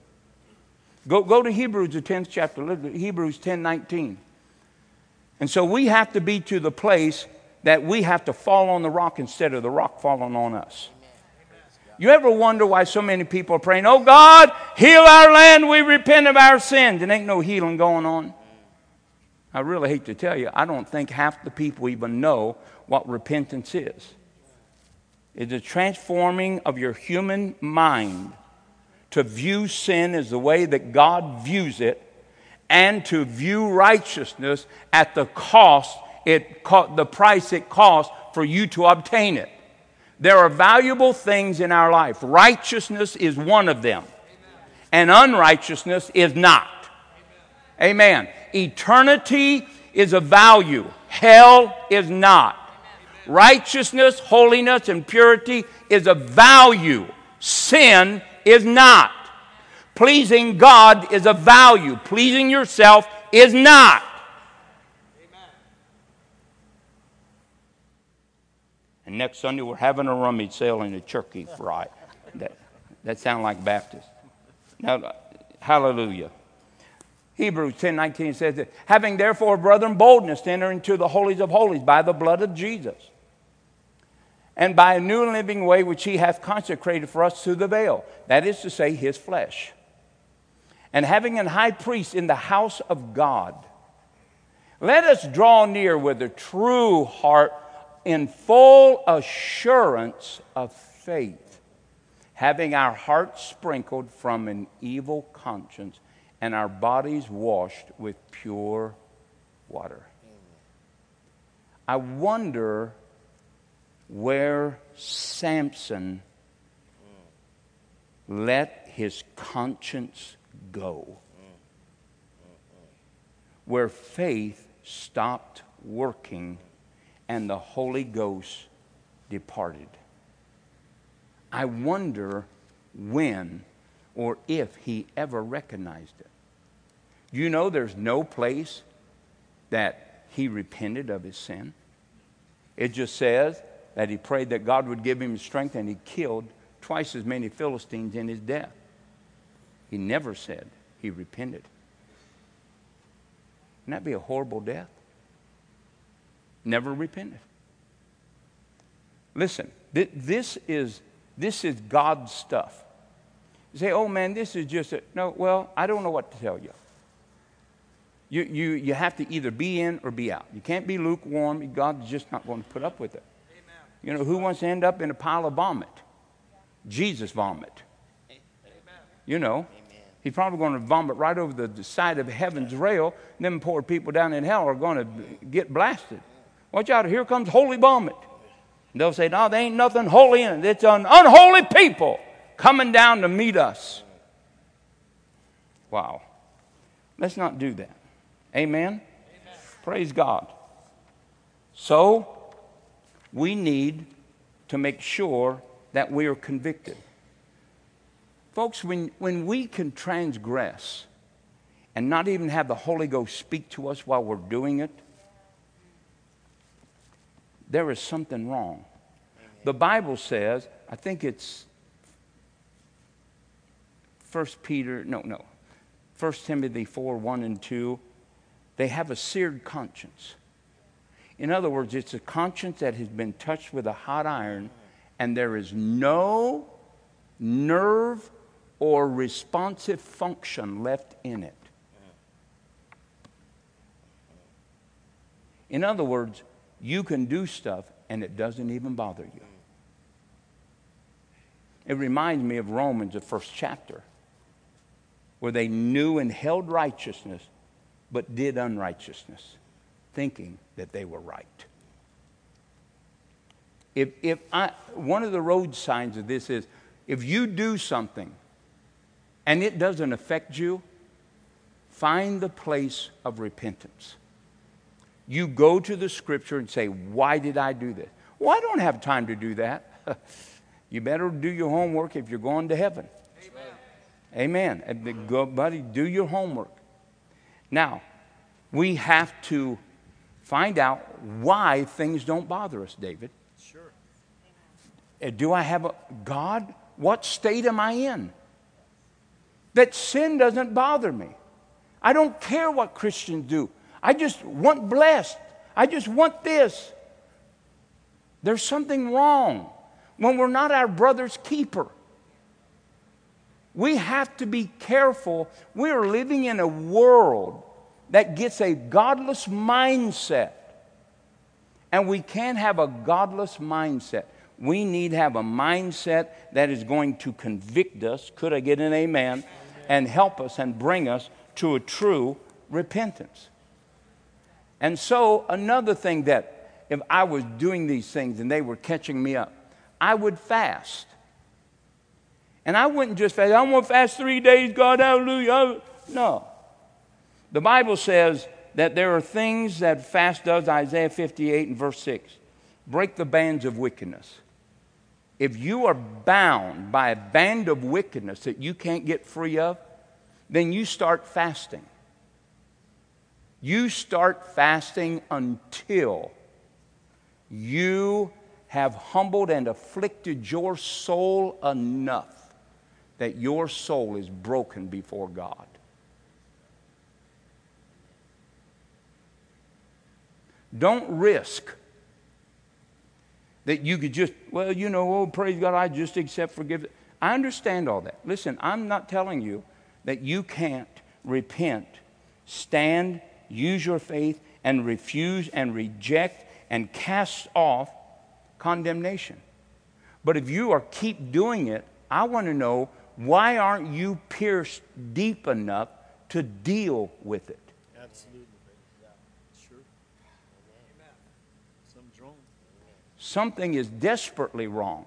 Go, go to Hebrews, the 10th chapter, Hebrews 10 19. And so we have to be to the place that we have to fall on the rock instead of the rock falling on us. You ever wonder why so many people are praying, Oh God, heal our land, we repent of our sins, and ain't no healing going on? I really hate to tell you, I don't think half the people even know what repentance is. It's a transforming of your human mind to view sin as the way that God views it and to view righteousness at the cost it the price it costs for you to obtain it. There are valuable things in our life. Righteousness is one of them. And unrighteousness is not. Amen. Eternity is a value. Hell is not. Righteousness, holiness, and purity is a value. Sin is not. Pleasing God is a value. Pleasing yourself is not. And next Sunday, we're having a rummage sale and a turkey fry. That, that sounds like Baptist. Now, hallelujah. Hebrews 10 19 says that, having therefore, brethren, boldness to enter into the holies of holies by the blood of Jesus, and by a new and living way which he hath consecrated for us through the veil, that is to say, his flesh. And having an high priest in the house of God, let us draw near with a true heart in full assurance of faith, having our hearts sprinkled from an evil conscience and our bodies washed with pure water. I wonder where Samson let his conscience go, where faith stopped working and the Holy Ghost departed. I wonder when or if he ever recognized it. You know, there's no place that he repented of his sin. It just says that he prayed that God would give him strength and he killed twice as many Philistines in his death. He never said he repented. Wouldn't that be a horrible death? Never repented. Listen, th- this is this is God's stuff. You say, oh man, this is just a no, well, I don't know what to tell you. You, you, you have to either be in or be out. You can't be lukewarm. God's just not going to put up with it. You know, who wants to end up in a pile of vomit? Jesus vomit. You know, he's probably going to vomit right over the side of heaven's rail. Them poor people down in hell are going to get blasted. Watch out, here comes holy vomit. And they'll say, No, there ain't nothing holy in it. It's an unholy people coming down to meet us. Wow. Let's not do that. Amen? Amen. Praise God. So, we need to make sure that we are convicted. Folks, when, when we can transgress and not even have the Holy Ghost speak to us while we're doing it, there is something wrong. The Bible says, I think it's First Peter, no, no, First Timothy 4 1 and 2, they have a seared conscience. In other words, it's a conscience that has been touched with a hot iron, and there is no nerve or responsive function left in it. In other words, you can do stuff and it doesn't even bother you. It reminds me of Romans, the first chapter, where they knew and held righteousness but did unrighteousness thinking that they were right. If, if I, one of the road signs of this is if you do something and it doesn't affect you, find the place of repentance. You go to the scripture and say, Why did I do this? Well, I don't have time to do that. you better do your homework if you're going to heaven. Amen. Amen. Go, buddy, do your homework. Now, we have to find out why things don't bother us, David. Sure. Uh, do I have a God? What state am I in? That sin doesn't bother me. I don't care what Christians do. I just want blessed. I just want this. There's something wrong when we're not our brother's keeper. We have to be careful. We are living in a world that gets a godless mindset. And we can't have a godless mindset. We need to have a mindset that is going to convict us. Could I get an amen? And help us and bring us to a true repentance. And so, another thing that if I was doing these things and they were catching me up, I would fast. And I wouldn't just fast, I'm going to fast three days, God, hallelujah. No. The Bible says that there are things that fast does, Isaiah 58 and verse 6 break the bands of wickedness. If you are bound by a band of wickedness that you can't get free of, then you start fasting. You start fasting until you have humbled and afflicted your soul enough that your soul is broken before God. Don't risk that you could just, well, you know, oh, praise God, I just accept forgiveness. I understand all that. Listen, I'm not telling you that you can't repent, stand, use your faith, and refuse and reject and cast off condemnation. But if you are keep doing it, I want to know why aren't you pierced deep enough to deal with it? Absolutely. Yeah, sure. Amen. Something's wrong. Something is desperately wrong.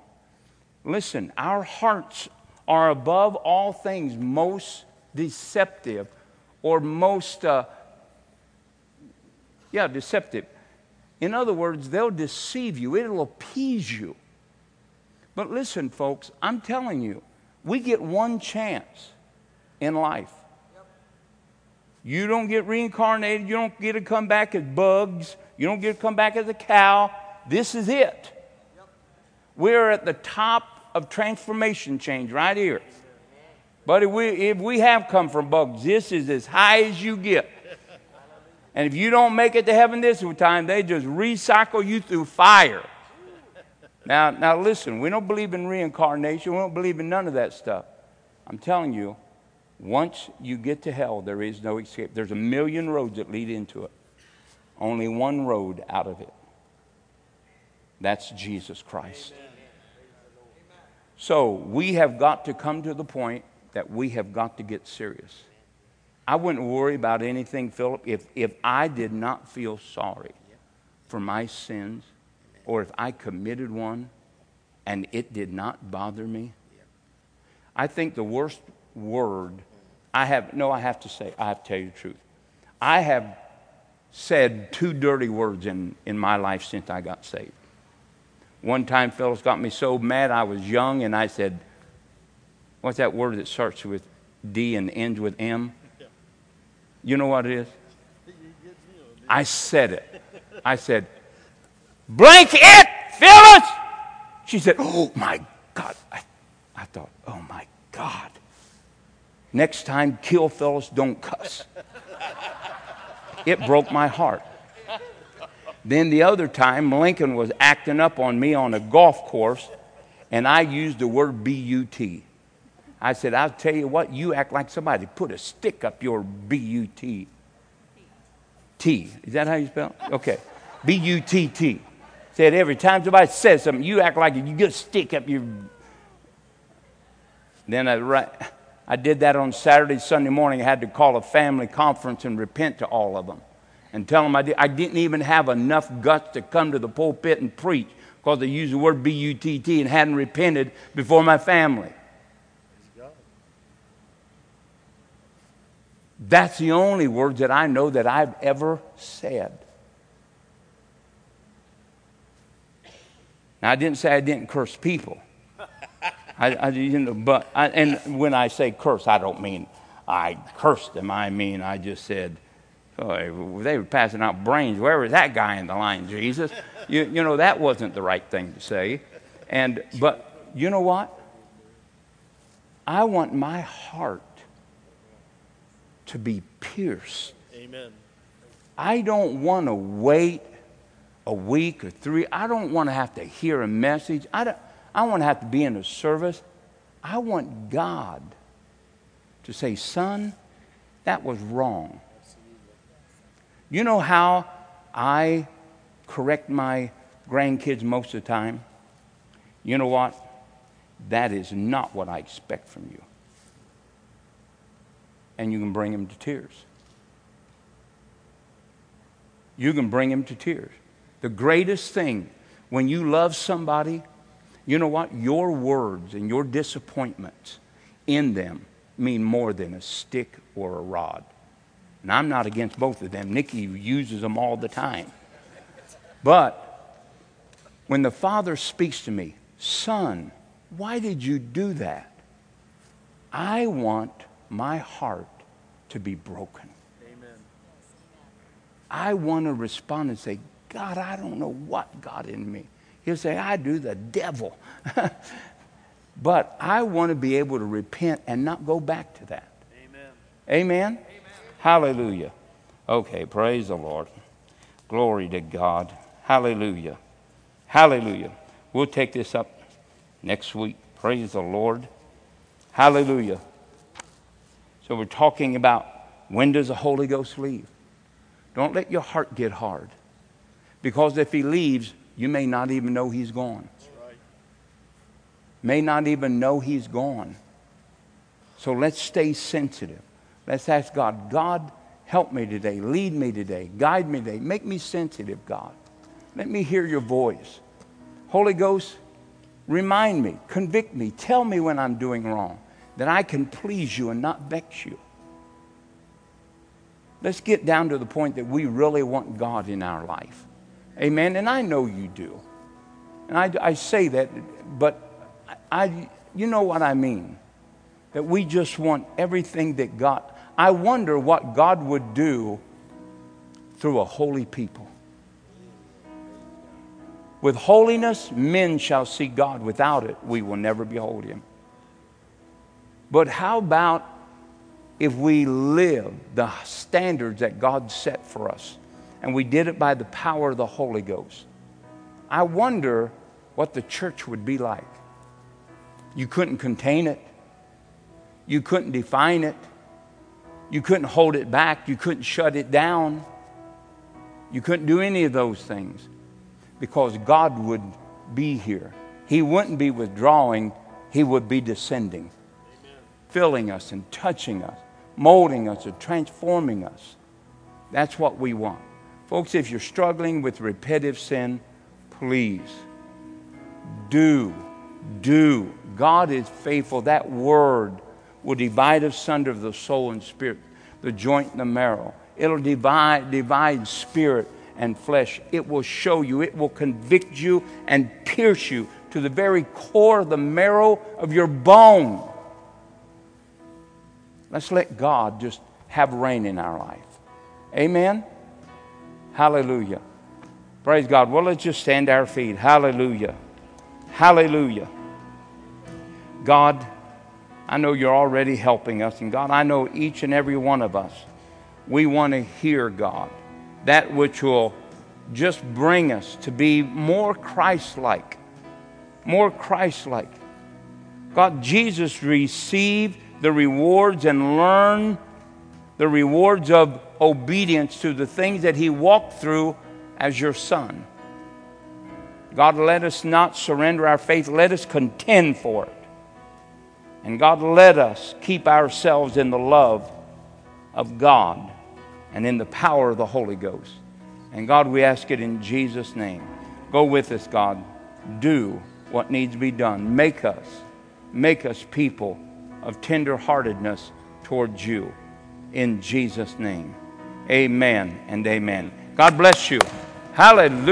Listen, our hearts are above all things most deceptive or most, uh, yeah, deceptive. In other words, they'll deceive you, it'll appease you. But listen, folks, I'm telling you, we get one chance in life. You don't get reincarnated, you don't get to come back as bugs, you don't get to come back as a cow. This is it. We're at the top of transformation change right here. But if we, if we have come from bugs, this is as high as you get. And if you don't make it to heaven this time, they just recycle you through fire. Now, now listen, we don't believe in reincarnation. We don't believe in none of that stuff. I'm telling you, once you get to hell, there is no escape. There's a million roads that lead into it. Only one road out of it. That's Jesus Christ. So we have got to come to the point that we have got to get serious. I wouldn't worry about anything, Philip, if, if I did not feel sorry for my sins or if I committed one and it did not bother me. I think the worst word I have, no, I have to say, I have to tell you the truth. I have said two dirty words in, in my life since I got saved. One time, Phyllis got me so mad I was young, and I said, What's that word that starts with D and ends with M? You know what it is? I said it. I said, Blank it, Phyllis! She said, Oh my God. I, I thought, Oh my God. Next time, kill Phyllis, don't cuss. It broke my heart. Then the other time, Lincoln was acting up on me on a golf course, and I used the word B U T. I said, I'll tell you what, you act like somebody put a stick up your B U T. T. Is that how you spell it? Okay. B U T T. Said every time somebody says something, you act like you get a stick up your. Then I, I did that on Saturday, Sunday morning. I had to call a family conference and repent to all of them and tell them I, did, I didn't even have enough guts to come to the pulpit and preach because they used the word B U T T and hadn't repented before my family. That's the only words that I know that I've ever said. Now, I didn't say I didn't curse people. I, I didn't, but I, and when I say curse, I don't mean I cursed them. I mean I just said, oh, they were passing out brains. Where was that guy in the line, Jesus? You, you know that wasn't the right thing to say. And, but you know what? I want my heart to be pierced. Amen. I don't want to wait a week or three. I don't want to have to hear a message. I, don't, I want to have to be in a service. I want God to say, son, that was wrong. You know how I correct my grandkids most of the time? You know what? That is not what I expect from you. And you can bring them to tears. You can bring them to tears. The greatest thing when you love somebody, you know what? Your words and your disappointments in them mean more than a stick or a rod. And I'm not against both of them. Nikki uses them all the time. But when the Father speaks to me, Son, why did you do that? I want my heart to be broken. Amen. I want to respond and say, God, I don't know what got in me. He'll say, I do, the devil. but I want to be able to repent and not go back to that. Amen. Amen? Amen. Hallelujah. Okay, praise the Lord. Glory to God. Hallelujah. Hallelujah. We'll take this up next week. Praise the Lord. Hallelujah. So we're talking about when does the Holy Ghost leave? Don't let your heart get hard. Because if he leaves, you may not even know he's gone. May not even know he's gone. So let's stay sensitive. Let's ask God, God, help me today, lead me today, guide me today, make me sensitive, God. Let me hear your voice. Holy Ghost, remind me, convict me, tell me when I'm doing wrong, that I can please you and not vex you. Let's get down to the point that we really want God in our life. Amen. And I know you do. And I, I say that, but I, you know what I mean. That we just want everything that God, I wonder what God would do through a holy people. With holiness, men shall see God. Without it, we will never behold him. But how about if we live the standards that God set for us and we did it by the power of the Holy Ghost? I wonder what the church would be like. You couldn't contain it, you couldn't define it, you couldn't hold it back, you couldn't shut it down, you couldn't do any of those things because God would be here. He wouldn't be withdrawing, He would be descending, Amen. filling us and touching us, molding us and transforming us. That's what we want. Folks, if you're struggling with repetitive sin, please do, do. God is faithful. That word will divide asunder the soul and spirit, the joint and the marrow. It'll divide, divide spirit and flesh. It will show you, it will convict you and pierce you to the very core, the marrow of your bone. Let's let God just have reign in our life. Amen? Hallelujah. Praise God. Well, let's just stand our feet. Hallelujah. Hallelujah. God, I know you're already helping us. And God, I know each and every one of us, we want to hear God that which will just bring us to be more Christ like. More Christ like. God, Jesus received the rewards and learned the rewards of obedience to the things that he walked through as your son. God, let us not surrender our faith, let us contend for it. And God, let us keep ourselves in the love of God and in the power of the Holy Ghost. And God, we ask it in Jesus' name. Go with us, God. Do what needs to be done. Make us, make us people of tenderheartedness towards you. In Jesus' name. Amen and amen. God bless you. Hallelujah.